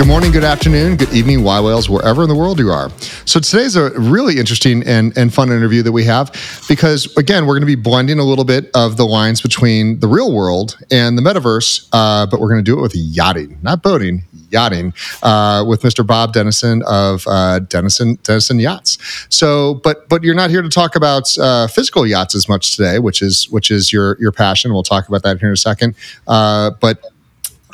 Good morning, good afternoon, good evening, yWhales, wherever in the world you are. So today's a really interesting and, and fun interview that we have because, again, we're going to be blending a little bit of the lines between the real world and the metaverse, uh, but we're going to do it with yachting, not boating, yachting, uh, with Mr. Bob Denison of uh, Denison Denison Yachts. So, but but you're not here to talk about uh, physical yachts as much today, which is which is your your passion. We'll talk about that here in a second. Uh, but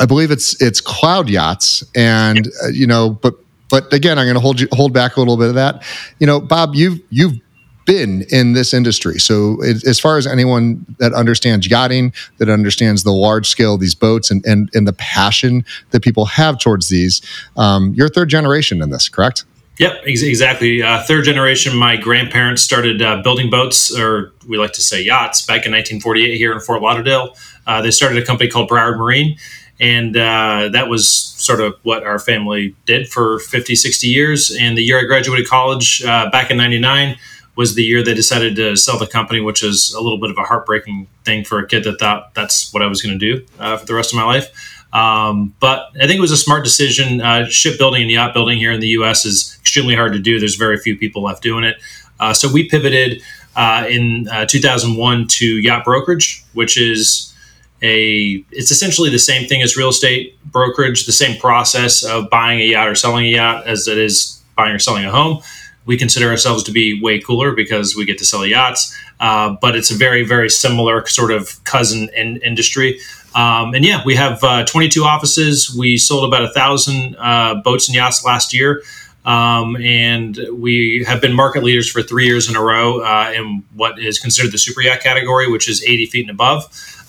I believe it's it's cloud yachts, and uh, you know, but but again, I'm going to hold you hold back a little bit of that. You know, Bob, you've you've been in this industry, so it, as far as anyone that understands yachting, that understands the large scale of these boats, and and and the passion that people have towards these, um, you're third generation in this, correct? Yep, ex- exactly. Uh, third generation. My grandparents started uh, building boats, or we like to say yachts, back in 1948 here in Fort Lauderdale. Uh, they started a company called Broward Marine and uh, that was sort of what our family did for 50 60 years. And the year i graduated college uh, back in 99 was the year they decided to sell the company which is a little bit of a heartbreaking thing for a kid that thought that's what i was going to do uh, for the rest of my life. Um, but i think it was a smart decision. Uh, shipbuilding and yacht building here in the us is extremely hard to do. There's very few people left doing it. Uh, so we pivoted uh, in 2001 to yacht brokerage which is a it's essentially the same thing as real estate brokerage the same process of buying a yacht or selling a yacht as it is buying or selling a home. We consider ourselves to be way cooler because we get to sell yachts uh, but it's a very very similar sort of cousin in, industry. Um, and yeah we have uh, 22 offices. We sold about a thousand uh, boats and yachts last year. Um, and we have been market leaders for three years in a row uh, in what is considered the super yacht category which is 80 feet and above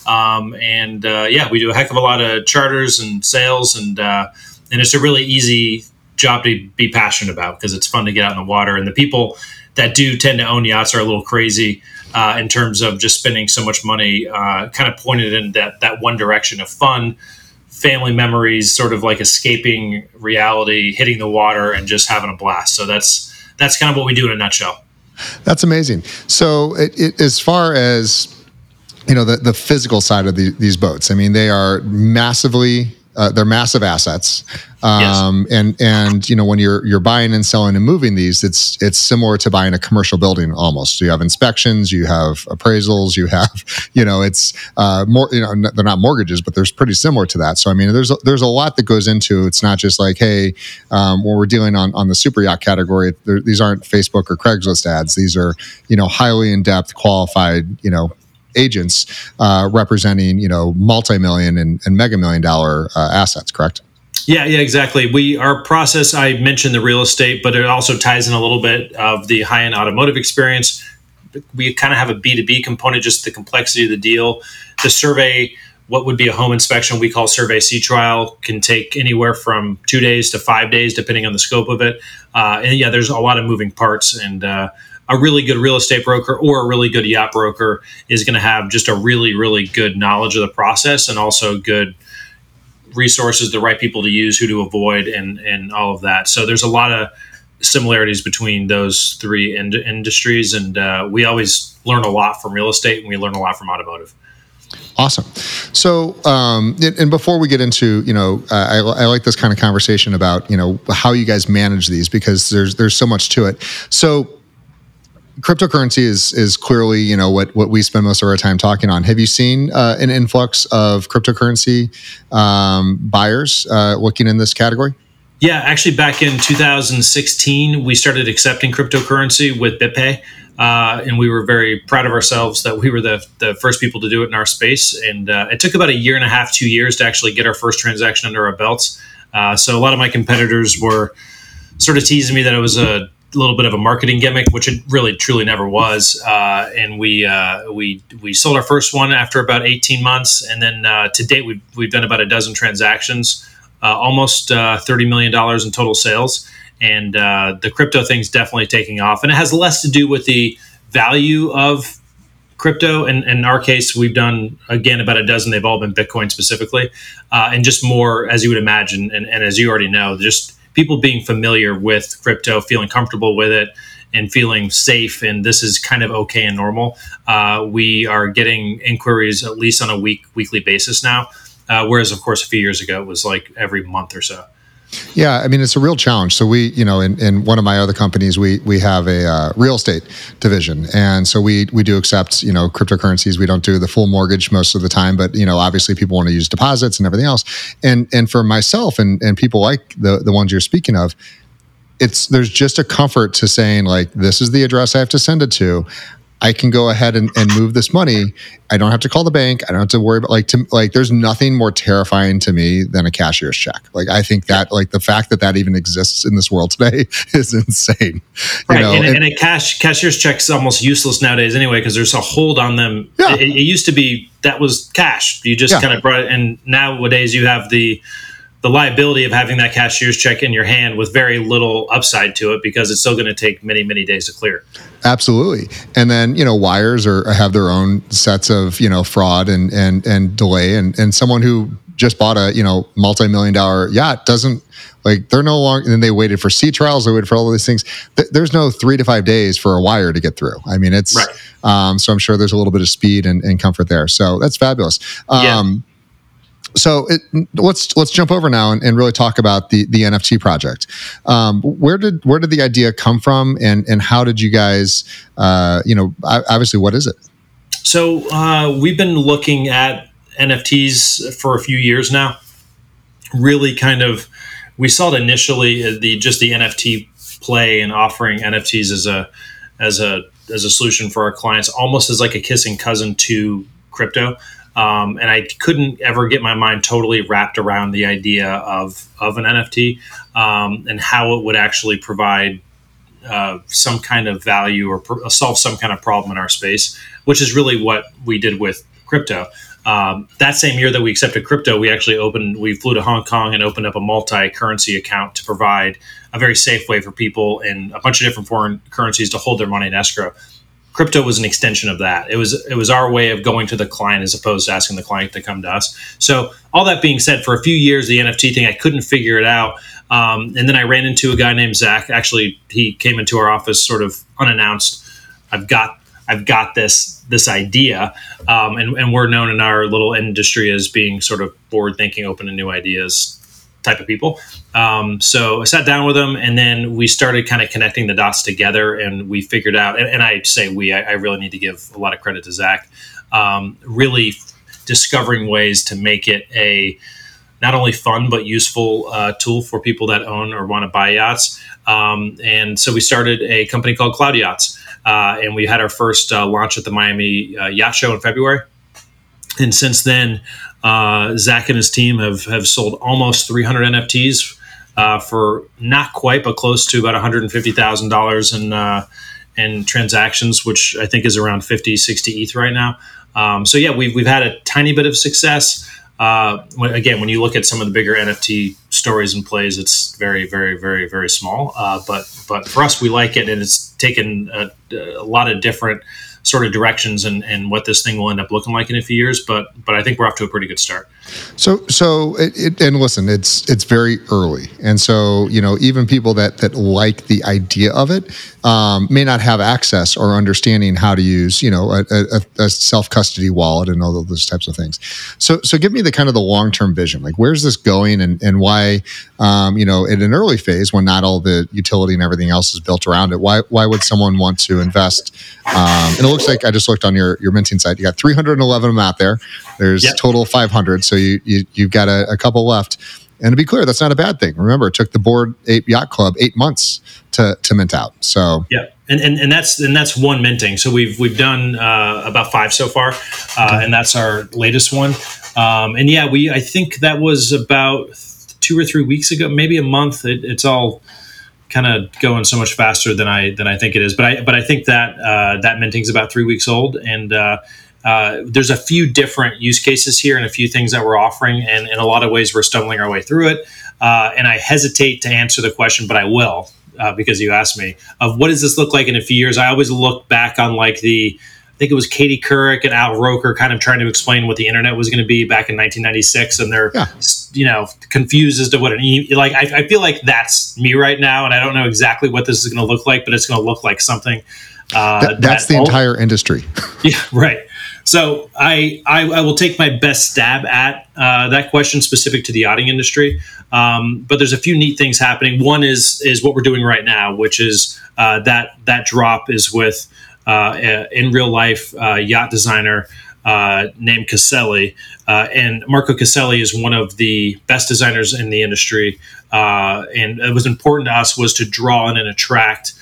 um, and uh, yeah, we do a heck of a lot of charters and sales, and uh, and it's a really easy job to be passionate about because it's fun to get out in the water. And the people that do tend to own yachts are a little crazy uh, in terms of just spending so much money, uh, kind of pointed in that that one direction of fun. Family memories, sort of like escaping reality, hitting the water, and just having a blast. So that's that's kind of what we do in a nutshell. That's amazing. So, it, it, as far as you know the, the physical side of the, these boats. I mean, they are massively uh, they're massive assets, um, yes. and and you know when you're you're buying and selling and moving these, it's it's similar to buying a commercial building almost. So you have inspections, you have appraisals, you have you know it's uh, more you know they're not mortgages, but there's pretty similar to that. So I mean, there's a, there's a lot that goes into. It's not just like hey, um, when we're dealing on on the super yacht category, these aren't Facebook or Craigslist ads. These are you know highly in depth, qualified you know agents uh, representing you know multi-million and, and mega million dollar uh, assets correct? Yeah yeah exactly. We our process i mentioned the real estate but it also ties in a little bit of the high-end automotive experience. We kind of have a b2b component just the complexity of the deal. The survey what would be a home inspection we call survey sea trial can take anywhere from two days to five days depending on the scope of it. Uh, and yeah there's a lot of moving parts and uh, a really good real estate broker or a really good yacht broker is going to have just a really, really good knowledge of the process and also good resources, the right people to use, who to avoid, and and all of that. So there's a lot of similarities between those three ind- industries, and uh, we always learn a lot from real estate, and we learn a lot from automotive. Awesome. So, um, and before we get into, you know, I, I, like this kind of conversation about, you know, how you guys manage these because there's there's so much to it. So, cryptocurrency is is clearly you know what what we spend most of our time talking on. Have you seen uh, an influx of cryptocurrency um, buyers uh, looking in this category? Yeah, actually, back in 2016, we started accepting cryptocurrency with BitPay. Uh, and we were very proud of ourselves that we were the, the first people to do it in our space. And uh, it took about a year and a half, two years to actually get our first transaction under our belts. Uh, so a lot of my competitors were sort of teasing me that it was a little bit of a marketing gimmick, which it really truly never was. Uh, and we uh, we we sold our first one after about 18 months, and then uh, to date we've we've done about a dozen transactions, uh, almost uh, 30 million dollars in total sales. And uh, the crypto thing's definitely taking off, and it has less to do with the value of crypto. And in our case, we've done again about a dozen. They've all been Bitcoin specifically, and just more as you would imagine, and, and as you already know, just people being familiar with crypto, feeling comfortable with it, and feeling safe, and this is kind of okay and normal. Uh, we are getting inquiries at least on a week weekly basis now, uh, whereas of course a few years ago it was like every month or so. Yeah, I mean it's a real challenge. So we, you know, in, in one of my other companies, we we have a uh, real estate division, and so we we do accept you know cryptocurrencies. We don't do the full mortgage most of the time, but you know obviously people want to use deposits and everything else. And and for myself and and people like the the ones you're speaking of, it's there's just a comfort to saying like this is the address I have to send it to. I can go ahead and, and move this money. I don't have to call the bank. I don't have to worry about like to like. There's nothing more terrifying to me than a cashier's check. Like I think that like the fact that that even exists in this world today is insane. Right, know? and, and, and, a cash cashier's check is almost useless nowadays anyway because there's a hold on them. Yeah. It, it, used to be that was cash. You just yeah. kind of brought it, and nowadays you have the the liability of having that cashier's check in your hand with very little upside to it because it's still going to take many many days to clear. Absolutely. And then you know wires are have their own sets of you know fraud and and and delay. And and someone who just bought a you know multi-million dollar yacht doesn't like they're no longer and they waited for sea trials they waited for all of these things. There's no three to five days for a wire to get through. I mean it's right. um, so i'm sure there's a little bit of speed and, and comfort there. So that's fabulous. Um, yeah so it, let's let's jump over now and, and, really talk about the the NFT project. Um, where did where did the idea come from, and and how did you guys, uh, you know, obviously, what is it? So uh, we've been looking at NFTs for a few years now. Really, kind of, we saw it initially the just the NFT play and offering NFTs as a as a as a solution for our clients, almost as like a kissing cousin to crypto. Um, and I couldn't ever get my mind totally wrapped around the idea of of an NFT um, and how it would actually provide uh, some kind of value or pr- solve some kind of problem in our space, which is really what we did with crypto. Um, that same year that we accepted crypto, we actually opened, we flew to Hong Kong and opened up a multi currency account to provide a very safe way for people in a bunch of different foreign currencies to hold their money in escrow crypto was an extension of that. It was it was our way of going to the client as opposed to asking the client to come to us. So all that being said, for a few years the NFT thing I couldn't figure it out, um, and then I ran into a guy named Zach. Actually, he came into our office sort of unannounced. I've got I've got this this idea, um, and, and we're known in our little industry as being sort of forward thinking, open to new ideas type of people. Um, so I sat down with him, and then we started kind of connecting the dots together, and we figured out. And, and I say we, I, I, really need to give a lot of credit to Zach. Um, really discovering ways to make it a not only fun but useful uh, tool for people that own or want to buy yachts. Um, and so we started a company called Cloud Yachts, uh, and we had our first uh, launch at the Miami uh, Yacht Show in February. And since then, uh, Zach and his team have have sold almost 300 NFTs uh, for not quite, but close to about 150 thousand dollars in uh, in transactions, which I think is around 50, 60 ETH right now. Um, so yeah, we've we've had a tiny bit of success. Uh, again, when you look at some of the bigger NFT stories and plays, it's very, very, very, very small. Uh, but but for us, we like it, and it's taken a, a lot of different sort of directions and, and what this thing will end up looking like in a few years. But but I think we're off to a pretty good start. So so it, it, and listen, it's it's very early, and so you know even people that that like the idea of it um, may not have access or understanding how to use you know a, a, a self custody wallet and all those types of things. So so give me the kind of the long term vision. Like where's this going, and and why um, you know in an early phase when not all the utility and everything else is built around it. Why why would someone want to invest? Um, and it looks like I just looked on your your minting site. You got 311 of them out there. There's yep. total 500. So you, you you've got a, a couple left. And to be clear, that's not a bad thing. Remember, it took the Bored Ape Yacht Club eight months to, to mint out. So yeah, and, and, and that's and that's one minting. So we've we've done uh, about five so far, uh, and that's our latest one. Um, and yeah, we I think that was about two or three weeks ago, maybe a month. It, it's all kind of going so much faster than I than I think it is. But I but I think that uh, that minting's about three weeks old, and uh, there's a few different use cases here and a few things that we're offering, and in a lot of ways we're stumbling our way through it. Uh, and I hesitate to answer the question, but I will uh, because you asked me of what does this look like in a few years. I always look back on like the I think it was Katie Couric and Al Roker kind of trying to explain what the internet was going to be back in 1996, and they're yeah. you know confused as to what an e- like. I, I, feel like that's me right now, and I don't know exactly what this is going to look like, but it's going to look like something. Uh, that, that's that the all, entire industry. yeah, right. So I, I, I will take my best stab at uh, that question specific to the yachting industry. Um, but there's a few neat things happening. One is is what we're doing right now, which is uh, that that drop is with uh, in real life uh, yacht designer uh, named Caselli. and Marco Caselli is one of the best designers in the industry. and it was important to us was to draw in and attract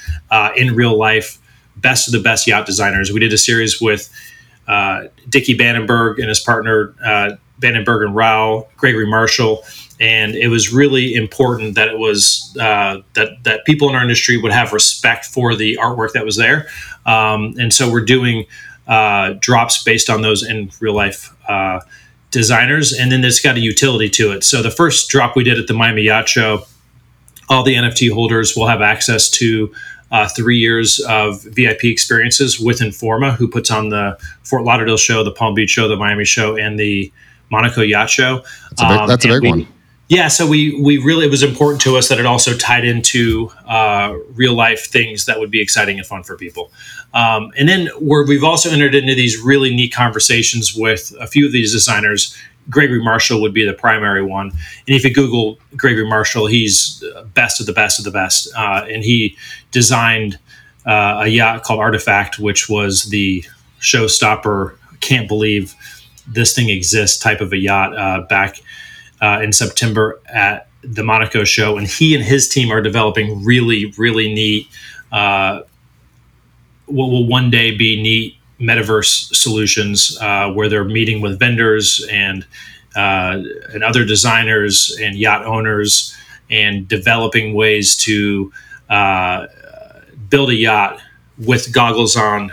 in real life best of the best yacht designers. We did a series with uh, Dickie Bannenberg and his partner uh, Bannenberg and Rowell, Gregory Marshall, and it was really important that it was uh, that that people in our industry would have respect for the artwork that was there, um, and so we're doing uh, drops based on those in real life uh, designers, and then it's got a utility to it. So the first drop we did at the Miami Yacht Show, all the NFT holders will have access to. Uh, three years of VIP experiences with Informa, who puts on the Fort Lauderdale show, the Palm Beach show, the Miami show, and the Monaco Yacht Show. That's a big, um, that's a big we, one. Yeah, so we we really it was important to us that it also tied into uh, real life things that would be exciting and fun for people. Um, and then we've also entered into these really neat conversations with a few of these designers. Gregory Marshall would be the primary one, and if you Google Gregory Marshall, he's best of the best of the best, uh, and he designed uh, a yacht called Artefact, which was the showstopper. Can't believe this thing exists type of a yacht uh, back uh, in September at the Monaco show, and he and his team are developing really, really neat. Uh, what will one day be neat metaverse solutions uh, where they're meeting with vendors and uh, and other designers and yacht owners and developing ways to uh, build a yacht with goggles on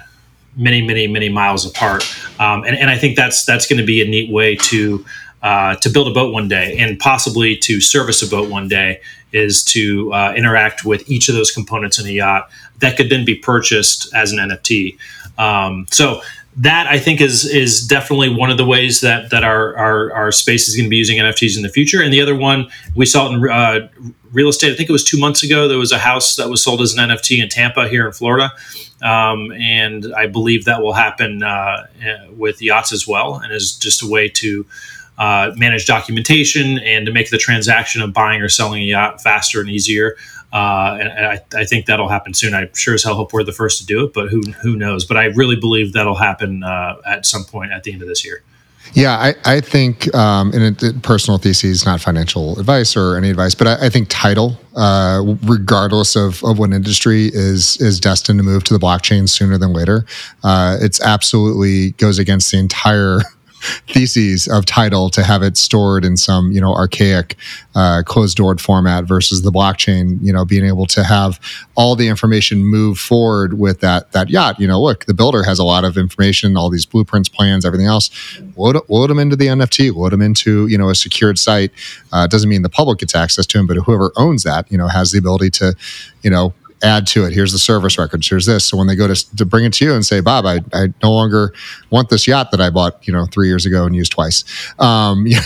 many many many miles apart um, and, and i think that's that's going to be a neat way to uh, to build a boat one day and possibly to service a boat one day is to uh, interact with each of those components in a yacht that could then be purchased as an NFT. Um, so that I think is is definitely one of the ways that that our our, our space is going to be using NFTs in the future. And the other one we saw it in uh, real estate. I think it was two months ago. There was a house that was sold as an NFT in Tampa here in Florida, um, and I believe that will happen uh, with yachts as well, and is just a way to uh, manage documentation and to make the transaction of buying or selling a yacht faster and easier. Uh, and, and I, I, think that'll happen soon. I sure as hell hope we're the first to do it, but who who knows? But I really believe that'll happen uh, at some point at the end of this year. Yeah, I, I think, um, in a, personal thesis, not financial advice or any advice, but I, I think title, uh, regardless of, of what industry, is is destined to move to the blockchain sooner than later. Uh, it's absolutely goes against the entire theses of title to have it stored in some you know archaic uh, closed doored format versus the blockchain you know being able to have all the information move forward with that that yacht. You know look the builder has a lot of information all these blueprints plans everything else. Load, load them into the nft load them into you know a secured site. Uh, doesn't mean the public gets access to them but whoever owns that you know has the ability to you know add to it. Here's the service records. Here's this. So when they go to, to bring it to you and say, Bob, I, I no longer want this yacht that I bought, you know, three years ago and used twice. Um, yeah.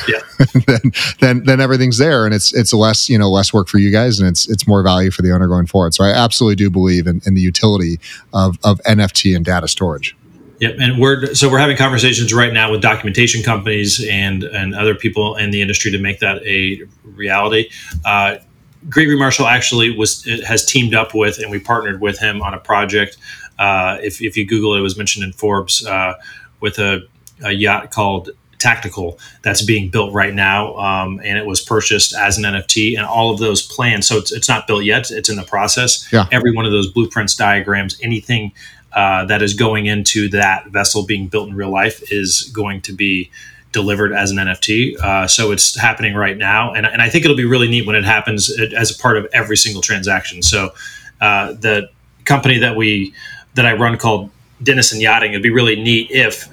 then, then, then everything's there and it's, it's less, you know, less work for you guys and it's, it's more value for the owner going forward. So I absolutely do believe in, in the utility of, of NFT and data storage. Yep, and we're so we're having conversations right now with documentation companies and and other people in the industry to make that a reality. Uh, Gregory Marshall actually was has teamed up with, and we partnered with him on a project. Uh, if, if you Google it, it was mentioned in Forbes uh, with a, a, yacht called Tactical that's being built right now, um, and it was purchased as an NFT. And all of those plans, so it's, it's not built yet; it's in the process. Yeah. Every one of those blueprints, diagrams, anything uh, that is going into that vessel being built in real life is going to be delivered as an NFT. Uh, so it's happening right now, and, and I think it'll be really neat when it happens as a part of every single transaction. So uh, the company that we that I run called Denison Yachting, it'd be really neat if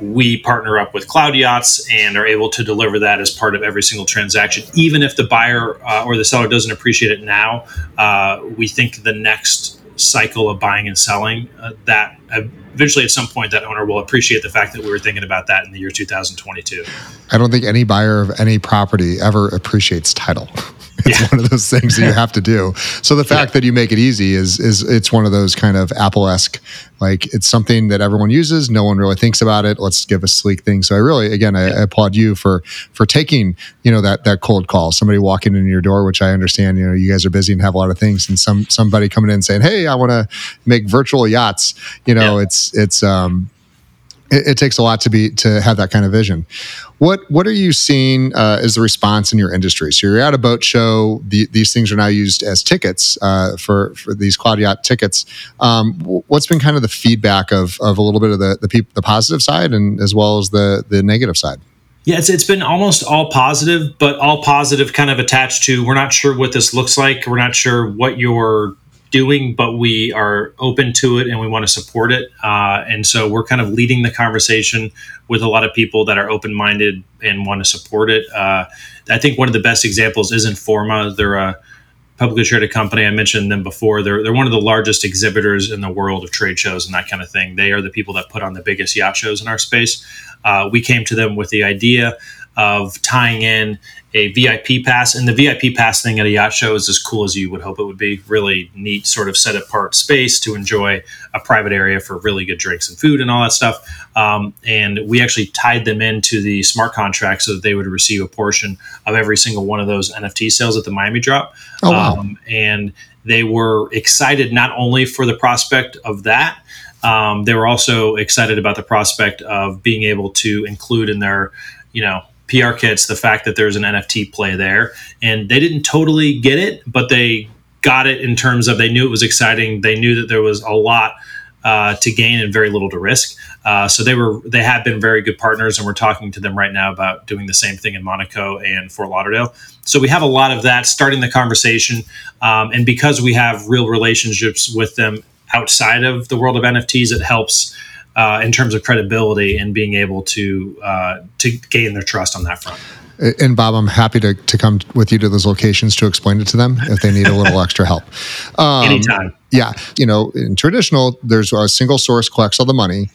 we partner up with Cloud Yachts and are able to deliver that as part of every single transaction. Even if the buyer uh, or the seller doesn't appreciate it now, uh, we think the next cycle of buying and selling uh, that eventually at some point that owner will appreciate the fact that we were thinking about that in the year 2022 i don't think any buyer of any property ever appreciates title it's yeah. one of those things that you have to do. So the fact yeah. that you make it easy is is it's one of those kind of Apple esque, like it's something that everyone uses. No one really thinks about it. Let's give a sleek thing. So I really, again, I, I applaud you for for taking you know that that cold call. Somebody walking in your door, which I understand. You know, you guys are busy and have a lot of things, and some somebody coming in saying, "Hey, I want to make virtual yachts." You know, yeah. it's it's um it, it, takes a lot to be to have that kind of vision. What what are you seeing uh, as the response in your industry? So you're at a boat show. The, these things are now used as tickets uh, for for these cloud yacht tickets. Um, what's been kind of the feedback of, of a little bit of the the, the positive side and as well as the the negative side? Yeah, it's, it's been almost all positive, but all positive kind of attached to we're not sure what this looks like. We're not sure what your doing, but we are open to it and we want to support it. Uh, and so we're kind of leading the conversation with a lot of people that are open minded and want to support it. Uh, I think one of the best examples is Informa. They're a publicly traded company. I mentioned them before. They're, they're one of the largest exhibitors in the world of trade shows and that kind of thing. They are the people that put on the biggest yacht shows in our space. Uh, we came to them with the idea of tying in a VIP pass. And the VIP pass thing at a yacht show is as cool as you would hope it would be. Really neat, sort of set apart space to enjoy a private area for really good drinks and food and all that stuff. Um, and we actually tied them into the smart contract so that they would receive a portion of every single one of those NFT sales at the Miami drop. Oh, wow. Um, and they were excited not only for the prospect of that, um, they were also excited about the prospect of being able to include in their, you know, PR kits the fact that there's an NFT play there. And they didn't totally get it, but they got it in terms of they knew it was exciting. They knew that there was a lot uh, to gain and very little to risk. Uh, so they were they have been very good partners, and we're talking to them right now about doing the same thing in Monaco and Fort Lauderdale. So we have a lot of that starting the conversation, um, and because we have real relationships with them outside of the world of NFTs, it helps uh, in terms of credibility and being able to uh, to gain their trust on that front. And Bob, I'm happy to, to come with you to those locations to explain it to them if they need a little extra help. Um, Anytime. Yeah, you know, in traditional, there's a single source collects all the money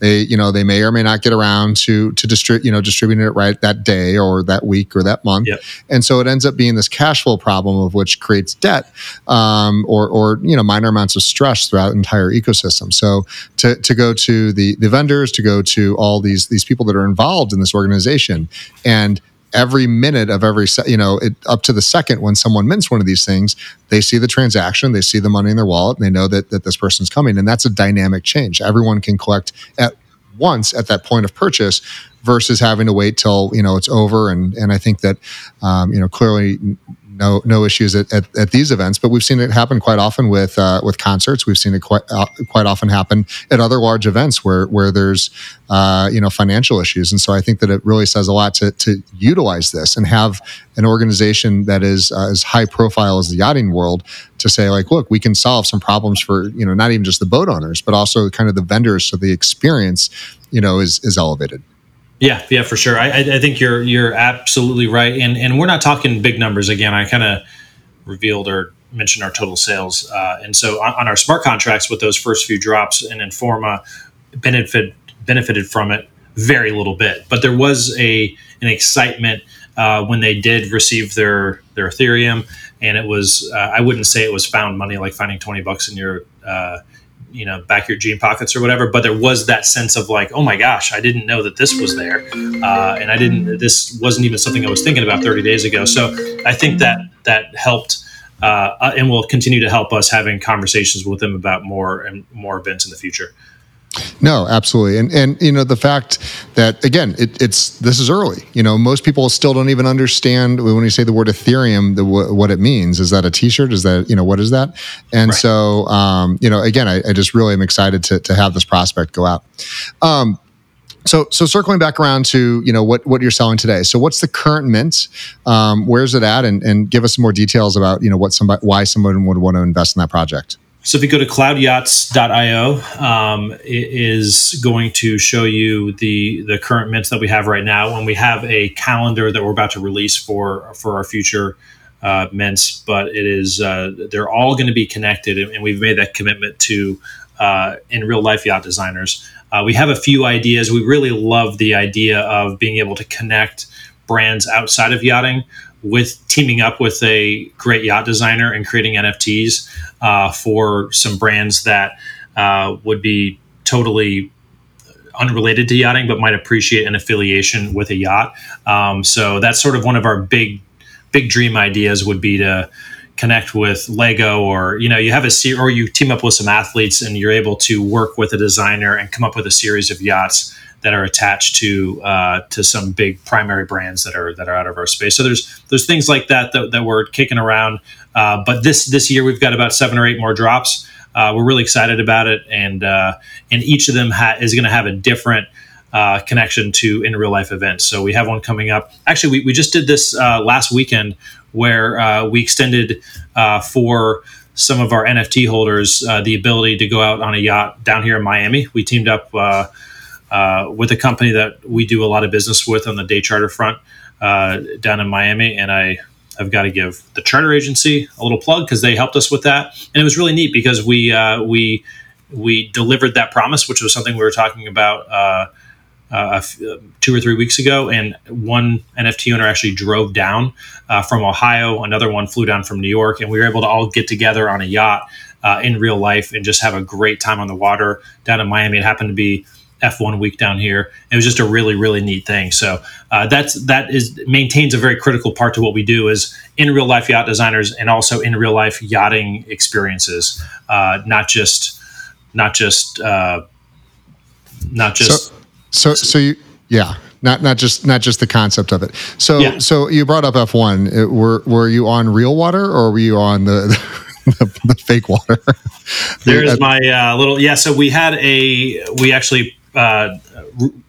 they you know they may or may not get around to to distribute you know distributing it right that day or that week or that month yep. and so it ends up being this cash flow problem of which creates debt um, or or you know minor amounts of stress throughout the entire ecosystem so to to go to the the vendors to go to all these these people that are involved in this organization and every minute of every se- you know it, up to the second when someone mints one of these things they see the transaction they see the money in their wallet and they know that, that this person's coming and that's a dynamic change. Everyone can collect at once at that point of purchase versus having to wait till you know it's over and and i think that um, you know clearly no no issues at, at, at, these events, but we've seen it happen quite often with uh, with concerts. We've seen it quite uh, quite often happen at other large events where where there's uh, you know financial issues, and so I think that it really says a lot to to utilize this and have an organization that is uh, as high profile as the yachting world to say like, look, we can solve some problems for you know not even just the boat owners, but also kind of the vendors, so the experience you know is is elevated. Yeah, yeah, for sure. I, I think you're you're absolutely right, and and we're not talking big numbers again. I kind of revealed or mentioned our total sales, uh, and so on, on, our smart contracts with those first few drops, and Informa benefit benefited from it very little bit, but there was a an excitement uh, when they did receive their their Ethereum, and it was uh, I wouldn't say it was found money like finding twenty bucks in your uh, you know back your jean pockets or whatever but there was that sense of like oh my gosh i didn't know that this was there. Uh, and i didn't this wasn't even something i was thinking about 30 days ago. So i think that that helped uh, uh and will continue to help us having conversations with them about more and more events in the future no, absolutely, and and you know the fact that again, it, it's this is early. You know, most people still don't even understand when you say the word Ethereum, the what it means. Is that a T-shirt? Is that you know what is that? And right. so, um, you know, again, I, I, just really am excited to to have this prospect go out. Um, So, so circling back around to you know what what you're selling today. So, what's the current mint? Um, where's it at? And, and give us some more details about you know what somebody why someone would want to invest in that project. So if you go to cloudyachts.io, um, it is going to show you the the current mints that we have right now, and we have a calendar that we're about to release for for our future uh, mints. But it is uh, they're all going to be connected, and we've made that commitment to uh, in real life yacht designers. Uh, we have a few ideas. We really love the idea of being able to connect brands outside of yachting with teaming up with a great yacht designer and creating NFTs uh, for some brands that uh, would be totally unrelated to yachting but might appreciate an affiliation with a yacht. Um, so that's sort of one of our big big dream ideas would be to connect with Lego or you know you have a se- or you team up with some athletes and you're able to work with a designer and come up with a series of yachts that are attached to uh, to some big primary brands that are that are out of our space. So there's there's things like that that, that we're kicking around. Uh, but this this year we've got about seven or eight more drops. Uh, we're really excited about it, and uh, and each of them ha- is going to have a different. Uh, connection to in real life events. So we have one coming up. Actually, we, we just did this uh, last weekend where we extended for some of our NFT holders the ability to go out on a yacht down here in Miami. We teamed up uh, uh, with a company that we do a lot of business with on the day charter front uh, down in Miami, and I have got to give the charter agency a little plug because they helped us with that, and it was really neat because we we we delivered that promise, which was something we were talking about uh, two or three weeks ago, and one NFT owner actually drove down uh, from Ohio. Another one flew down from New York, and we were able to all get together on a yacht uh, in real life and just have a great time on the water down in Miami. It happened to be F1 week down here. It was just a really, really neat thing. So uh, that's that is maintains a very critical part to what we do is in real life yacht designers and also in real life yachting experiences, uh, not just not just uh, not just. So- so, so you, yeah, not not just not just the concept of it. So, Yeah. so you brought up F one. Were were you on real water or were you on the the, the fake water? There's my uh, little yeah. So we had a we actually uh,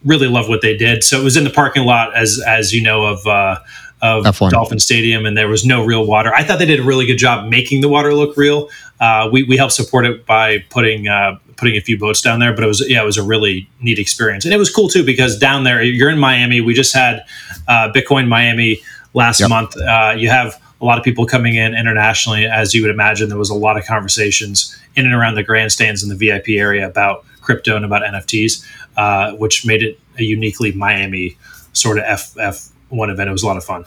really love what they did. So it was in the parking lot as as you know of. Uh, of F1. Dolphin Stadium, and there was no real water. I thought they did a really good job making the water look real. Uh, we, we helped support it by putting uh, putting a few boats down there, but it was yeah, it was a really neat experience, and it was cool too because down there you're in Miami. We just had uh, Bitcoin Miami last Yep. month. Uh, you have a lot of people coming in internationally, as you would imagine. There was a lot of conversations in and around the grandstands in the VIP area about crypto and about NFTs, uh, which made it a uniquely Miami sort of F one event. It was a lot of fun.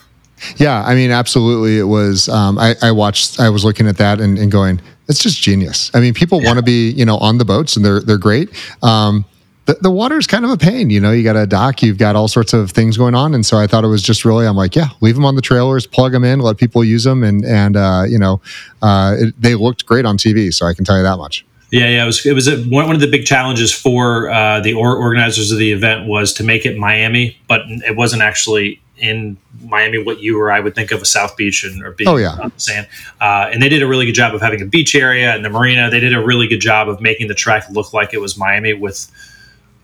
Yeah, I mean, absolutely. It was. Um, I, I watched. I was looking at that and, and going, it's just genius. I mean, people want to be, you know, on the boats and they're they're great. Um, the, the water is kind of a pain. You know, you got a dock, you've got all sorts of things going on, and so I thought it was just really. I'm like, yeah, leave them on the trailers, plug them in, let people use them, and and uh, you know, uh, it, they looked great on TV. So I can tell you that much. Yeah, yeah, it was. It was a, one, one of the big challenges for uh, the or- organizers of the event was to make it Miami, but it wasn't actually in Miami what you or I would think of a South Beach and or being Oh, yeah. on the sand. Uh, and they did a really good job of having a beach area and the marina. They did a really good job of making the track look like it was Miami with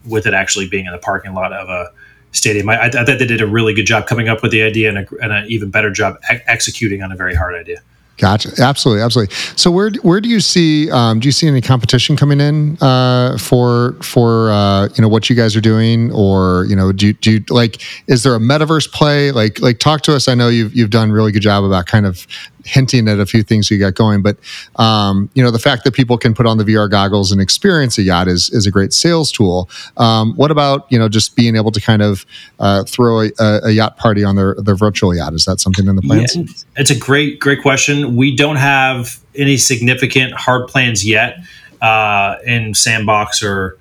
with it actually being in the parking lot of a stadium. I, I thought they did a really good job coming up with the idea and, a, and an even better job ex- executing on a very hard idea. Gotcha. Absolutely, absolutely. So where where do you see um, do you see any competition coming in uh, for for uh, you know what you guys are doing, or you know do you, do you, like is there a metaverse play? Like like talk to us. I know you've you've done really good job about kind of hinting at a few things you got going, but um, you know the fact that people can put on the VR goggles and experience a yacht is is a great sales tool. Um, what about you know just being able to kind of uh, throw a, a yacht party on their their virtual yacht? Is that something in the plans? Yeah, it's a great, great question. We don't have any significant hard plans yet uh, in Sandbox or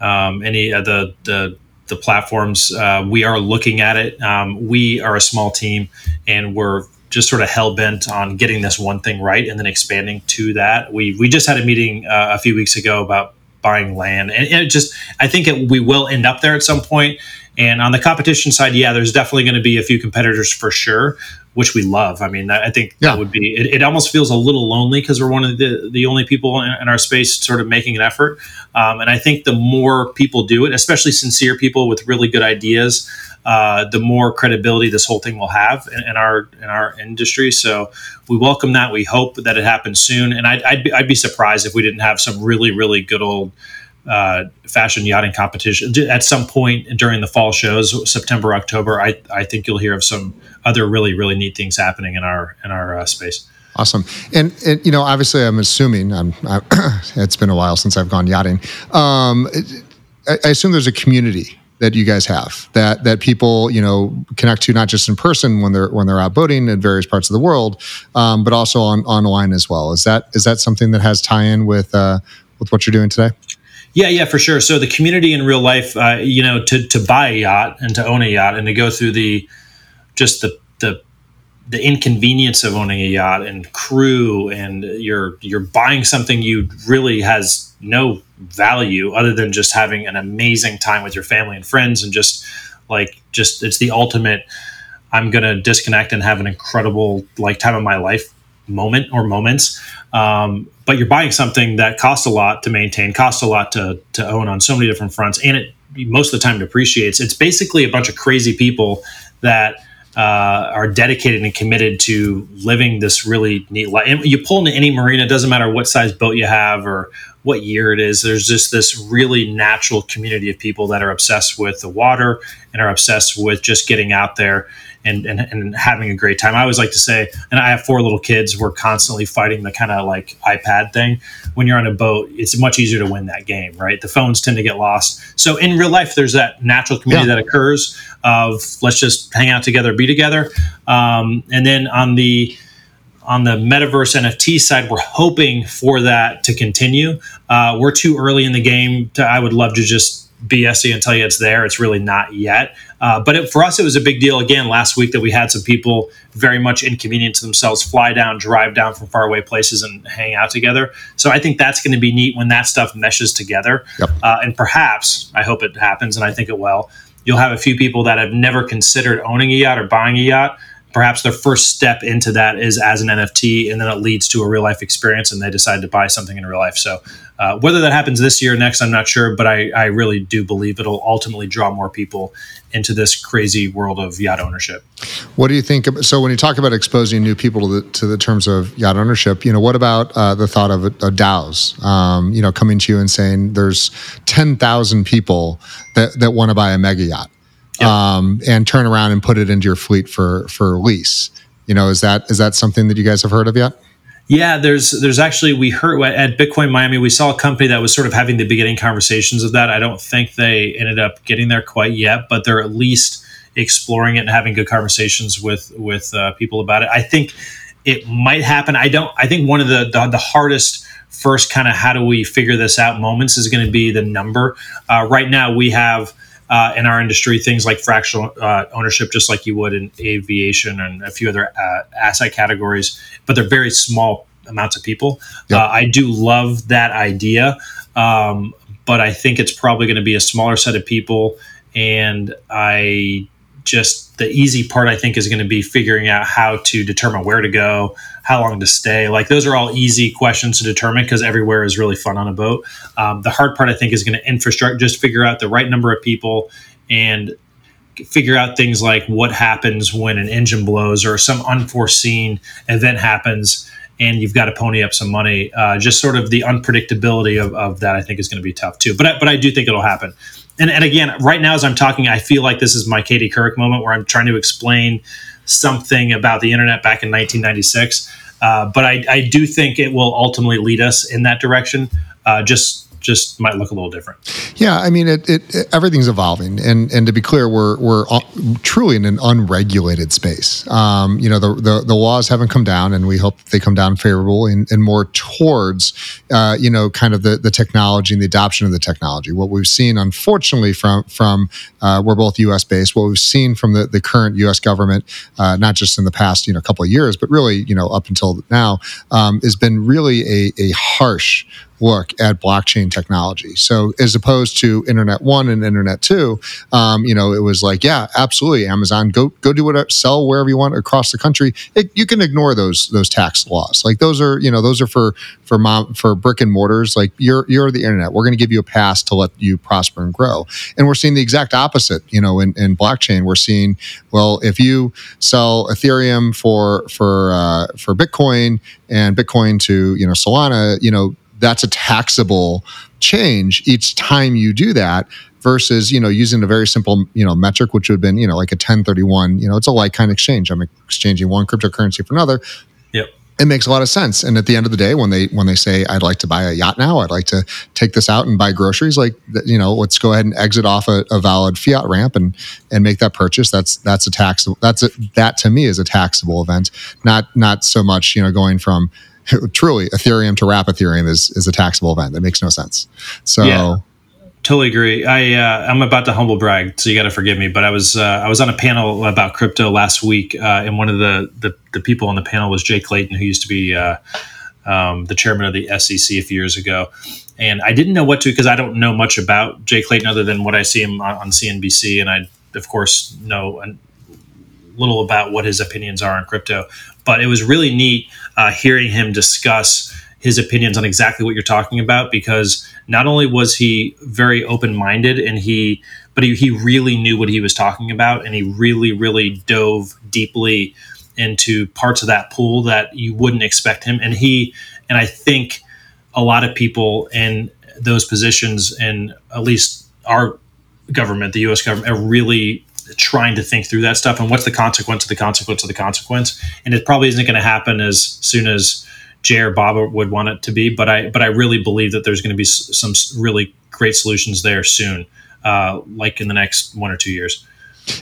um, any of the the, the platforms. Uh, we are looking at it. Um, we are a small team, and we're just sort of hell bent on getting this one thing right and then expanding to that. We we just had a meeting uh, a few weeks ago about buying land, and, and it just I think it, we will end up there at some point. And on the competition side, yeah, there's definitely going to be a few competitors for sure. Which we love. I mean, I think Yeah. that would be. It, it almost feels a little lonely because we're one of the the only people in, in our space sort of making an effort. Um, and I think the more people do it, especially sincere people with really good ideas, uh, the more credibility this whole thing will have in, in our in our industry. So we welcome that. We hope that it happens soon. And I'd I'd be, I'd be surprised if we didn't have some really really good old uh, fashion yachting competition at some point during the fall shows, September, October. I, I think you'll hear of some other really, really neat things happening in our in our uh, space. Awesome. And, and you know, obviously, I'm assuming I'm, I, it's been a while since I've gone yachting. Um, I, I assume there's a community that you guys have that that people you know connect to not just in person when they're when they're out boating in various parts of the world, um, but also on online as well. Is that is that something that has tie in with uh, with what you're doing today? Yeah, yeah, for sure. So the community in real life, uh, you know, to to buy a yacht and to own a yacht and to go through the just the the the inconvenience of owning a yacht and crew and you're you're buying something you really has no value other than just having an amazing time with your family and friends and just like just it's the ultimate i'm gonna disconnect and have an incredible like time of my life moment or moments um, but you're buying something that costs a lot to maintain costs a lot to, to own on so many different fronts and it most of the time depreciates it's basically a bunch of crazy people that uh, are dedicated and committed to living this really neat life. And you pull into any marina, it doesn't matter what size boat you have or what year it is. There's just this really natural community of people that are obsessed with the water and are obsessed with just getting out there and, and, and having a great time. I always like to say, and I have four little kids, we're constantly fighting the kind of like iPad thing. When you're on a boat, it's much easier to win that game, right? The phones tend to get lost. So in real life, there's that natural community Yeah. that occurs of let's just hang out together, be together. Um, and then on the on the metaverse NFT side, we're hoping for that to continue. Uh, we're too early in the game. To, I would love to just BS you and tell you it's there. It's really not yet. Uh, but it, for us, it was a big deal again last week that we had some people very much inconvenient to themselves fly down, drive down from faraway places and hang out together. So I think that's going to be neat when that stuff meshes together. Yep. Uh, and perhaps, I hope it happens, and I think it will. You'll have a few people that have never considered owning a yacht or buying a yacht perhaps their first step into that is as an NFT, and then it leads to a real life experience, and they decide to buy something in real life. So, uh, whether that happens this year or next, I'm not sure, but I, I really do believe it'll ultimately draw more people into this crazy world of yacht ownership. What do you think? So when you talk about exposing new people to the, to the terms of yacht ownership, you know, what about uh, the thought of a, a DAOs? Um, you know, coming to you and saying there's ten thousand people that that want to buy a mega yacht, Yep. um, and turn around and put it into your fleet for for lease. You know, is that is that something that you guys have heard of yet? Yeah, there's there's actually we heard at Bitcoin Miami we saw a company that was sort of having the beginning conversations of that. I don't think they ended up getting there quite yet, but they're at least exploring it and having good conversations with with uh, people about it. I think it might happen. I don't. I think one of the the, the hardest first kind of how do we figure this out moments is going to be the number. Uh, right now we have. Uh, in our industry, things like fractional uh, ownership, just like you would in aviation and a few other uh, asset categories, but they're very small amounts of people. Yep. Uh, I do love that idea, um, but I think it's probably going to be a smaller set of people. And I just, the easy part, I think, is going to be figuring out how to determine where to go, how long to stay. Like, those are all easy questions to determine because everywhere is really fun on a boat. Um, the hard part, I think, is going to infrastructure, just figure out the right number of people and figure out things like what happens when an engine blows or some unforeseen event happens and you've got to pony up some money. Uh, just sort of the unpredictability of, of that, I think, is going to be tough too. But I, but I do think it'll happen. And, and again, right now as I'm talking, I feel like this is my Katie Couric moment where I'm trying to explain something about the internet back in 1996. Uh, but I, I do think it will ultimately lead us in that direction. Uh, just just might look a little different. Yeah, I mean, it, it, it- everything's evolving, and and to be clear, we're we're truly in an unregulated space. Um, you know, the, the the laws haven't come down, and we hope they come down favorable and, and more towards, uh, you know, kind of the the technology and the adoption of the technology. What we've seen, unfortunately, from from uh, we're both U.S. based. What we've seen from the the current U.S. government, uh, not just in the past, you know, couple of years, but really, you know, up until now, um, has been really a a harsh look at blockchain technology. So as opposed to Internet One and Internet Two, um, you know, it was like, yeah, absolutely, Amazon, go go do whatever, sell wherever you want across the country. It, you can ignore those those tax laws. Like those are you know those are for for mom for brick and mortars. Like you're you're the internet. We're going to give you a pass to let you prosper and grow. And we're seeing the exact opposite. You know, in, in blockchain, we're seeing well, if you sell Ethereum for for uh, for Bitcoin and Bitcoin to you know Solana, you know that's a taxable change each time you do that versus you know using a very simple you know metric which would have been you know like a 1031 you know it's a like kind of exchange. I'm exchanging one cryptocurrency for another. Yep. It makes a lot of sense. And at the end of the day when they when they say i'd like to buy a yacht now. I'd like to take this out and buy groceries like you know let's go ahead and exit off a, a valid fiat ramp and and make that purchase. That's that's a tax that's a, that to me is a taxable event. Not not so much you know going from truly Ethereum to wrap Ethereum is is a taxable event. That makes no sense. So yeah, totally agree. I uh, I'm about to humble brag, so you got to forgive me. But I was uh, I was on a panel about crypto last week, uh, and one of the, the, the people on the panel was Jay Clayton, who used to be uh, um, the chairman of the SEC a few years ago. And I didn't know what to because I don't know much about Jay Clayton other than what I see him on, on CNBC, and I of course know little about what his opinions are on crypto. But it was really neat uh, hearing him discuss his opinions on exactly what you're talking about because not only was he very open-minded and he but he, he really knew what he was talking about and he really really dove deeply into parts of that pool that you wouldn't expect him and he and i think a lot of people in those positions and at least our government the us government are really trying to think through that stuff and what's the consequence of the consequence of the consequence. And it probably isn't going to happen as soon as Jay or Bob would want it to be. But I but I really believe that there's going to be some really great solutions there soon, uh, like in the next one or two years.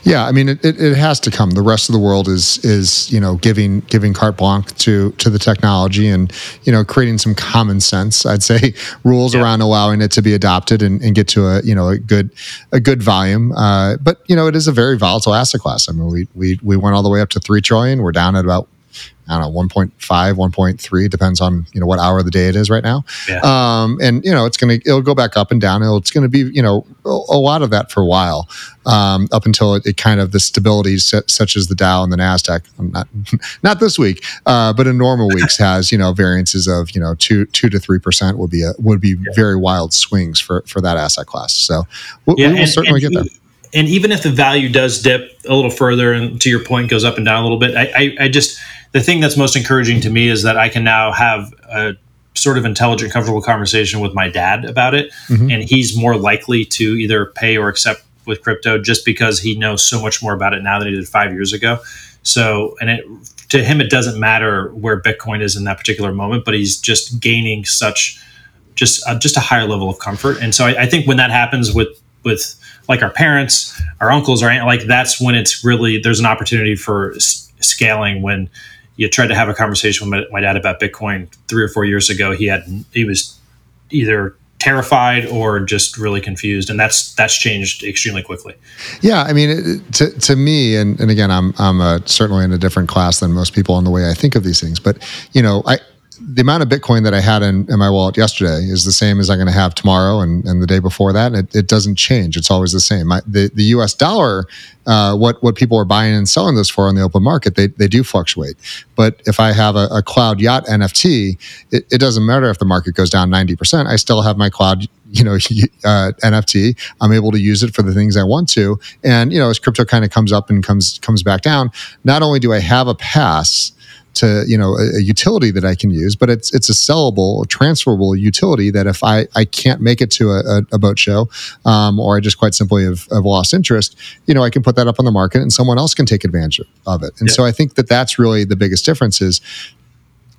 Yeah, I mean, it, it, it, has to come. The rest of the world is is you know giving giving carte blanche to to the technology and you know creating some common sense. I'd say rules yeah. around allowing it to be adopted and, and, get to a you know a good a good volume. Uh, but you know, it is a very volatile asset class. I mean, we we we went all the way up to three trillion. We're down at about I don't know, 1.5, 1.3, depends on, you know, what hour of the day it is right now. Yeah. Um, and, you know, it's going to, it'll go back up and down. It'll, it's going to be, you know, a, a, lot of that for a while, um, up until it, it, kind of the stability such as the Dow and the NASDAQ, not, not this week, uh, but in normal weeks has, you know, variances of, you know, two, two to 3% would be a, would be yeah. very wild swings for, for that asset class. So we, yeah, we will and, certainly and get there and even if the value does dip a little further and to your point goes up and down a little bit I, I, I, just the thing that's most encouraging to me is that I can now have a sort of intelligent, comfortable conversation with my dad about it, mm-hmm. and he's more likely to either pay or accept with crypto just because he knows so much more about it now than he did five years ago. So, and it to him, it doesn't matter where Bitcoin is in that particular moment, but he's just gaining such just uh, just a higher level of comfort. And so, I, I think when that happens with with like our parents, our uncles, or like that's when it's really there's an opportunity for s- scaling when you tried to have a conversation with my, my dad about Bitcoin three or four years ago. He had he was either terrified or just really confused and that's that's changed extremely quickly yeah i mean to, to me and, and again i'm i'm a, certainly in a different class than most people in the way i think of these things but you know i the amount of Bitcoin that I had in, in my wallet yesterday is the same as I'm going to have tomorrow and, and the day before that. It, it doesn't change. It's always the same. My, the, the US dollar, uh, what, what people are buying and selling this for on the open market, they, they do fluctuate. But if I have a, a cloud yacht NFT, it, it doesn't matter if the market goes down 90%. I still have my cloud you know uh, NFT. I'm able to use it for the things I want to. And you know, as crypto kind of comes up and comes comes back down, not only do I have a pass to you know a, a, utility that I can use, but it's it's a sellable, transferable utility that if I I can't make it to a, a boat show, um, or I just quite simply have, have, lost interest, you know I can put that up on the market and someone else can take advantage of it. And yeah. so I think that that's really the biggest difference is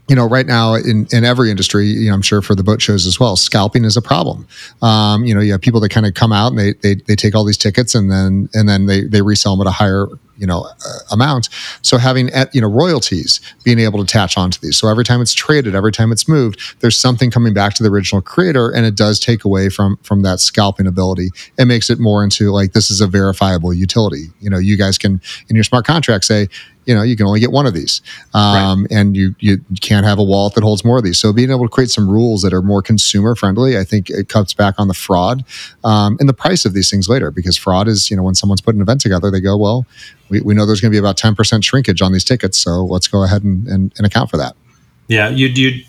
you know, right now in, in every industry, you know, I'm sure for the boat shows as well, scalping is a problem. Um, you know, you have people that kind of come out and they, they, they take all these tickets and then, and then they, they resell them at a higher you know uh, amount. So having uh, you know royalties being able to attach onto these. So every time it's traded, every time it's moved, there's something coming back to the original creator, and it does take away from from that scalping ability. It makes it more into like this is a verifiable utility. You know, you guys can in your smart contract say you know you can only get one of these um, right. and you you can't have a wallet that holds more of these so being able to create some rules that are more consumer friendly i think it cuts back on the fraud um, and the price of these things later because fraud is you know when someone's putting an event together they go well we, we know there's going to be about 10% shrinkage on these tickets so let's go ahead and, and, and account for that yeah you you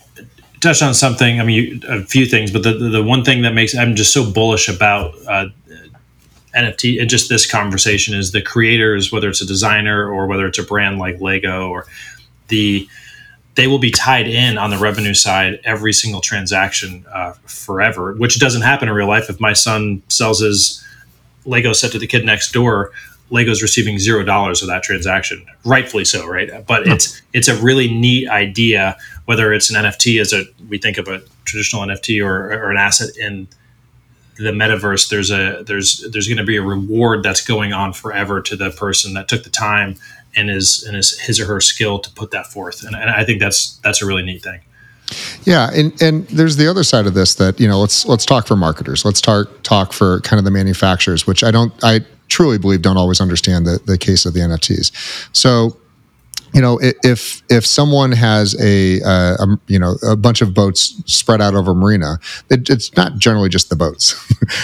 touched on something i mean you, a few things but the, the, the one thing that makes i'm just so bullish about uh, NFT and just this conversation is the creators, whether it's a designer or whether it's a brand like Lego or the they will be tied in on the revenue side every single transaction uh, forever, which doesn't happen in real life. If my son sells his Lego set to the kid next door, Lego's receiving zero dollars of that transaction, rightfully so, right? But it's it's a really neat idea. Whether it's an NFT as a we think of a traditional NFT or, or an asset in the metaverse there's a there's there's going to be a reward that's going on forever to the person that took the time and is and is his or her skill to put that forth and, and i think that's that's a really neat thing yeah, and and there's the other side of this that you know let's let's talk for marketers. Let's talk talk for kind of the manufacturers, which I don't I truly believe don't always understand the the case of the NFTs. So you know, if if someone has a, uh, a, you know a bunch of boats spread out over a marina, it, it's not generally just the boats.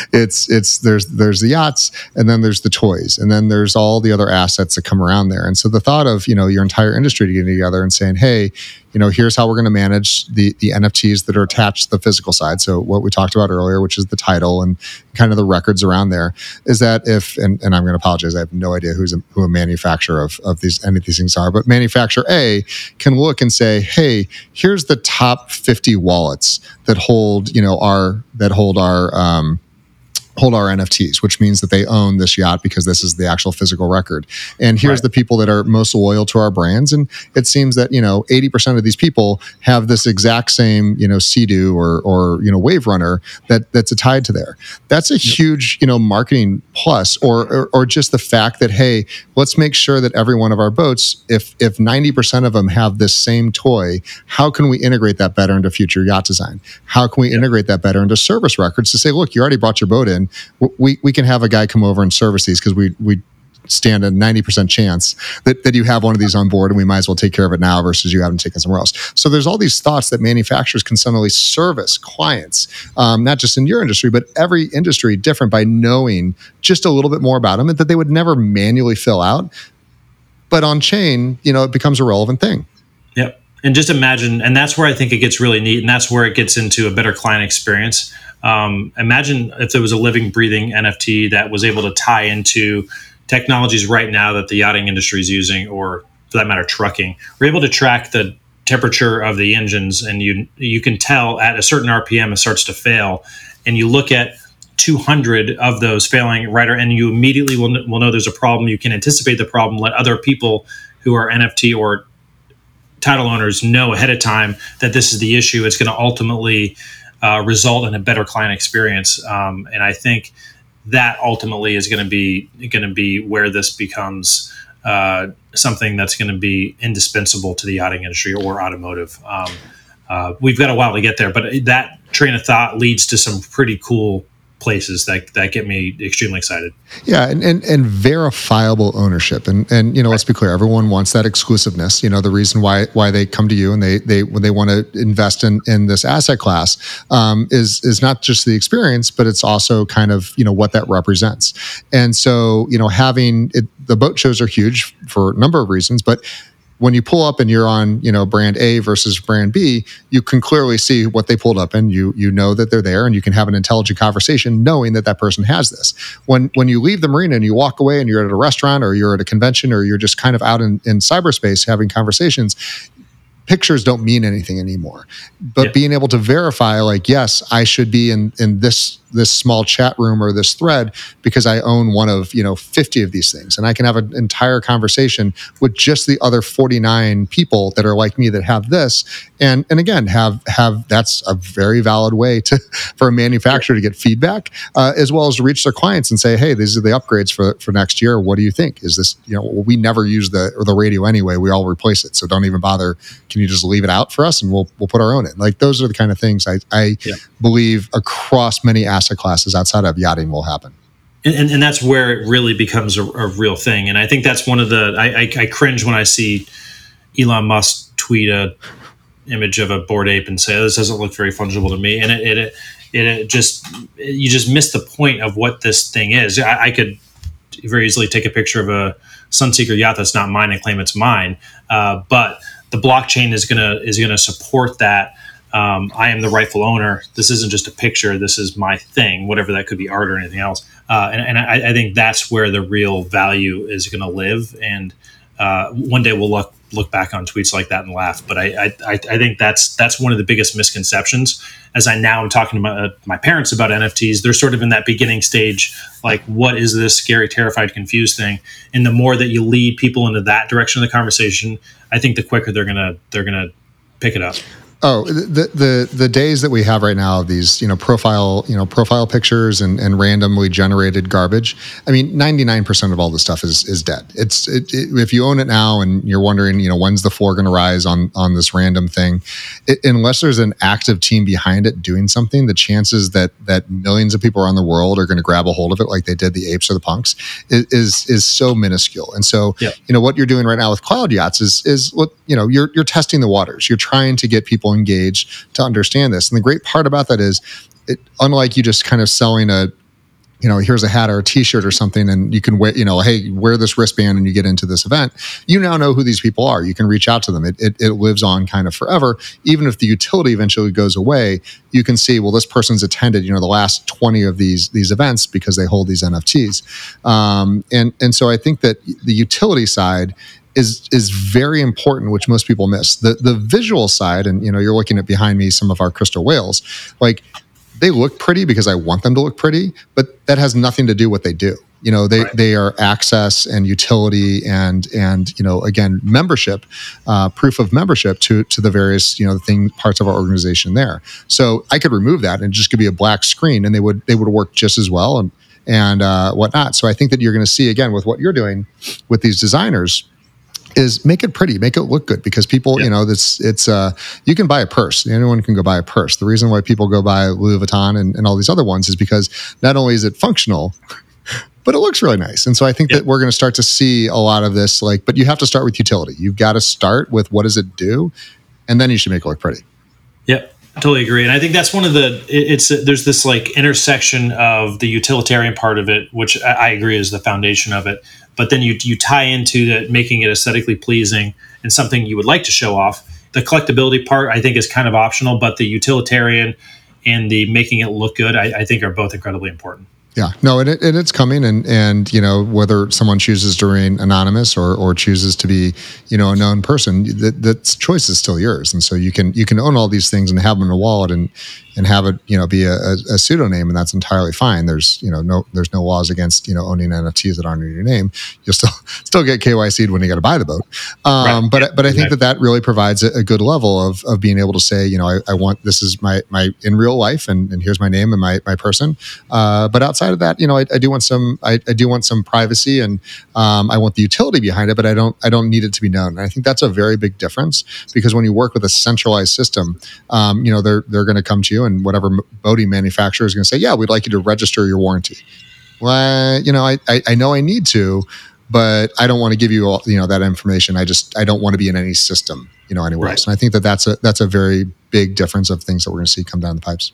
it's it's there's there's the yachts, and then there's the toys, and then there's all the other assets that come around there. And so the thought of you know your entire industry getting together and saying, hey, you know, here's how we're going to manage the the NFTs that are attached to the physical side. So what we talked about earlier, which is the title and kind of the records around there, is that if and, and I'm going to apologize, I have no idea who's a, who a manufacturer of of these any of these things are, but manufacturer A can look and say, hey, here's the top 50 wallets that hold you know our that hold our um, hold our NFTs, which means that they own this yacht because this is the actual physical record. And here's right. the people that are most loyal to our brands. And it seems that, you know, 80% of these people have this exact same, you know, Sea-Doo or, or, you know, Wave Runner that that's tied to there. That's a yep. huge, you know, marketing plus or, or, or just the fact that, hey, let's make sure that every one of our boats, if, if 90% of them have this same toy, how can we integrate that better into future yacht design? How can we yep. integrate that better into service records to say, look, you already brought your boat in we we can have a guy come over and service these because we we stand a 90% chance that, that you have one of these on board and we might as well take care of it now versus you haven't taken somewhere else. So there's all these thoughts that manufacturers can suddenly service clients, um, not just in your industry, but every industry different by knowing just a little bit more about them and that they would never manually fill out. But on chain, you know, it becomes a relevant thing. Yep. And just imagine, and that's where I think it gets really neat. And that's where it gets into a better client experience um, imagine if there was a living, breathing NFT that was able to tie into technologies right now that the yachting industry is using, or for that matter, trucking. We're able to track the temperature of the engines, and you you can tell at a certain RPM it starts to fail, and you look at 200 of those failing right, and you immediately will, will know there's a problem. You can anticipate the problem. Let other people who are NFT or title owners know ahead of time that this is the issue. It's going to ultimately uh, result in a better client experience. Um, and I think that ultimately is going to be going to be where this becomes uh, something that's going to be indispensable to the yachting industry or automotive. Um, uh, we've got a while to get there, but that train of thought leads to some pretty cool places that that get me extremely excited. Yeah, and and, and verifiable ownership, and and you know, right. let's be clear, everyone wants that exclusiveness. You know, the reason why why they come to you and they they when they want to invest in in this asset class um, is is not just the experience, but it's also kind of you know what that represents. And so you know, having it, the boat shows are huge for a number of reasons, but when you pull up and you're on you know brand A versus brand B, you can clearly see what they pulled up and you you know that they're there and you can have an intelligent conversation knowing that that person has this. When when you leave the marina and you walk away and you're at a restaurant or you're at a convention or you're just kind of out in, in cyberspace having conversations, pictures don't mean anything anymore. But Yeah. being able to verify, like, yes, I should be in in this this small chat room or this thread because I own one of you know 50 of these things, and I can have an entire conversation with just the other 49 people that are like me that have this, and and again have have that's a very valid way to for a manufacturer to get feedback uh, as well as to reach their clients and say, hey, these are the upgrades for for next year. What do you think? Is this you know we never use the or the radio anyway. We all replace it, so don't even bother. Can you just leave it out for us and we'll we'll put our own in? Like those are the kind of things I I Yeah. believe across many asset classes outside of yachting will happen. and, and, and that's where it really becomes a, a real thing. And I think that's one of the I, I, I cringe when I see Elon Musk tweet a image of a Bored Ape and say this doesn't look very fungible to me, and it it, it, it just you just miss the point of what this thing is. I, I could very easily take a picture of a Sunseeker yacht that's not mine and claim it's mine, uh, but the blockchain is gonna is gonna support that. Um, I am the rightful owner. This isn't just a picture. This is my thing, whatever that could be art or anything else. Uh, and and I, I think that's where the real value is going to live. And uh, one day we'll look look back on tweets like that and laugh. But I, I, I think that's that's one of the biggest misconceptions. As I now am talking to my, uh, my parents about NFTs, they're sort of in that beginning stage, like what is this scary, terrified, confused thing? And the more that you lead people into that direction of the conversation, I think the quicker they're gonna they're gonna pick it up. Oh, the the the days that we have right now of these, you know, profile, you know, profile pictures and, and randomly generated garbage. I mean, ninety nine percent of all this stuff is is dead. It's it, it, if you own it now and you're wondering, you know, when's the floor going to rise on on this random thing, it, unless there's an active team behind it doing something, the chances that that millions of people around the world are going to grab a hold of it like they did the apes or the punks is is, is so minuscule. And so, Yep. you know, what you're doing right now with cloud yachts is is what you know you're you're testing the waters. You're trying to get people engaged to understand this. And the great part about that is, it, unlike you just kind of selling a you know, here's a hat or a T-shirt or something, and you can wear, you know, hey, wear this wristband and you get into this event. You now know who these people are. You can reach out to them. It, it, it lives on kind of forever. Even if the utility eventually goes away, you can see, well, this person's attended, you know, the last 20 of these these events because they hold these NFTs. Um, and and so I think that the utility side is is very important, which most people miss. The the visual side, and you know, you're looking at behind me some of our crystal whales, like they look pretty because I want them to look pretty, but that has nothing to do what they do. You know, they Right. they are access and utility and and you know again membership, uh, proof of membership to to the various you know thing parts of our organization there. So I could remove that and just could be a black screen, and they would they would work just as well and and uh, whatnot. So I think that you're going to see again with what you're doing with these designers is make it pretty, make it look good because people, Yeah. you know, it's it's uh you can buy a purse. Anyone can go buy a purse. The reason why people go buy Louis Vuitton and, and all these other ones is because not only is it functional, but it looks really nice. And so I think Yeah. that we're going to start to see a lot of this like but you have to start with utility. You've got to start with what does it do and then you should make it look pretty. Yep, totally agree. And I think that's one of the it's there's this like intersection of the utilitarian part of it, which I agree is the foundation of it. But then you you tie into that making it aesthetically pleasing and something you would like to show off. The collectability part I think is kind of optional, but the utilitarian and the making it look good, I, I think are both incredibly important. Yeah, no, and, it, and it's coming, and and you know whether someone chooses to remain anonymous or or chooses to be you know a known person, that that choice is still yours, and so you can you can own all these things and have them in a wallet and and have it you know be a, a, a pseudonym, and that's entirely fine. There's you know no there's no laws against you know owning NFTs that aren't in your name. You'll still still get KYC'd when you got to buy the boat, um, Right. but Yeah, but I think that that really provides a, a good level of of being able to say you know I, I want this is my my in real life, and, and here's my name and my my person. Uh, but outside of that, you know, I, I do want some. I, I do want some privacy, and um, I want the utility behind it. But I don't. I don't need it to be known. And I think that's a very big difference because when you work with a centralized system, um, you know, they're they're going to come to you, and whatever m- boating manufacturer is going to say, yeah, we'd like you to register your warranty. Well, you know, I, I I know I need to, but I don't want to give you all you know that information. I just I don't want to be in any system, you know, anywhere Right. else. And I think that that's a that's a very big difference of things that we're going to see come down the pipes.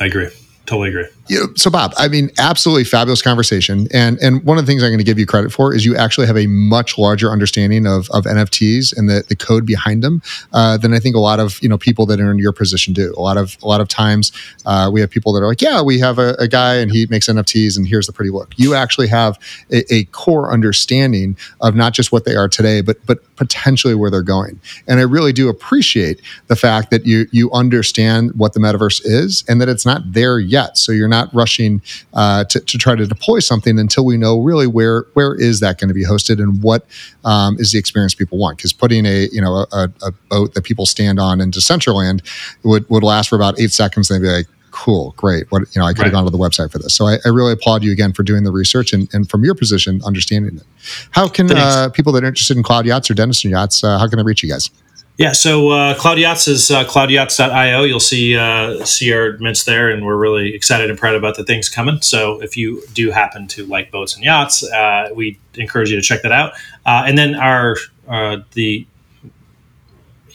I agree. Totally agree. You know, so Bob, I mean, absolutely fabulous conversation. And and one of the things I'm going to give you credit for is you actually have a much larger understanding of, of NFTs and the, the code behind them uh, than I think a lot of you know people that are in your position do. A lot of a lot of times uh, we have people that are like, yeah, we have a, a, guy and he makes NFTs and here's the pretty look. You actually have a, a core understanding of not just what they are today, but but potentially where they're going. And I really do appreciate the fact that you you understand what the metaverse is and that it's not there yet. So you're not not rushing uh, to, to, try to deploy something until we know really where where is that going to be hosted and what um, is the experience people want. Because putting a you know a, a, boat that people stand on into Decentraland would would last for about eight seconds. And they'd be like, cool, great. What you know, I could have gone to the website for this. So I, I, really applaud you again for doing the research and, and from your position, understanding it. How can uh, people that are interested in cloud yachts or Denison yachts, uh, how can they reach you guys? Yeah, so uh, Cloud Yachts is uh, cloudyachts.io. You'll see uh, see our mints there, and we're really excited and proud about the things coming. So if you do happen to like boats and yachts, uh, we encourage you to check that out. Uh, and then our uh, the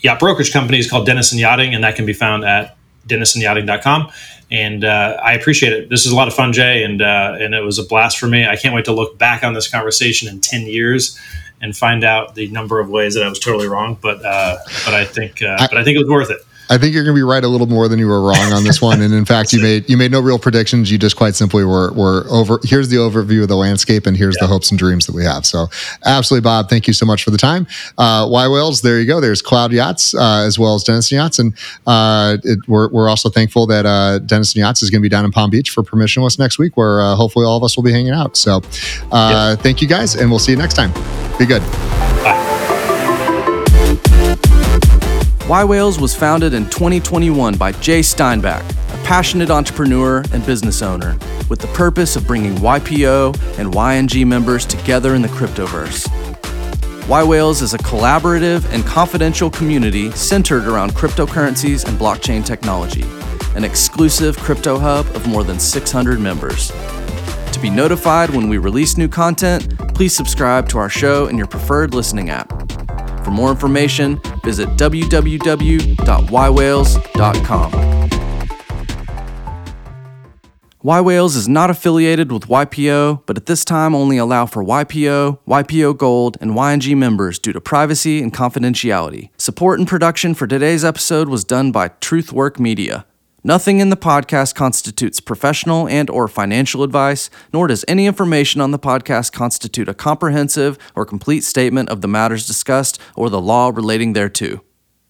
yacht brokerage company is called Denison Yachting, and that can be found at denisonyachting.com. And uh, I appreciate it. This is a lot of fun, Jay, and uh, and it was a blast for me. I can't wait to look back on this conversation in ten years and find out the number of ways that I was totally wrong. But uh, but I think uh, I, but I think it was worth it. I think you're going to be right a little more than you were wrong on this one. And in fact, you made you made no real predictions. You just quite simply were were over. Here's the overview of the landscape, and here's yeah. the hopes and dreams that we have. So, absolutely, Bob. Thank you so much for the time. Uh, yWhales. There you go. There's Cloud Yachts uh, as well as Denison Yachts, and uh, it, we're we're also thankful that uh, Denison Yachts is going to be down in Palm Beach for permissionless next week, where uh, hopefully all of us will be hanging out. So, uh, thank you guys, and we'll see you next time. Be good. yWhales was founded in 2021 by Jay Steinbach, a passionate entrepreneur and business owner, with the purpose of bringing YPO and YNG members together in the cryptoverse. yWhales is a collaborative and confidential community centered around cryptocurrencies and blockchain technology, an exclusive crypto hub of more than 600 members. To be notified when we release new content, please subscribe to our show in your preferred listening app. For more information, visit www.ywhales.com. yWhales is not affiliated with YPO, but at this time only allow for YPO, YPO Gold, and YNG members due to privacy and confidentiality. Support and production for today's episode was done by Truthwork Media. Nothing in the podcast constitutes professional and or financial advice, nor does any information on the podcast constitute a comprehensive or complete statement of the matters discussed or the law relating thereto.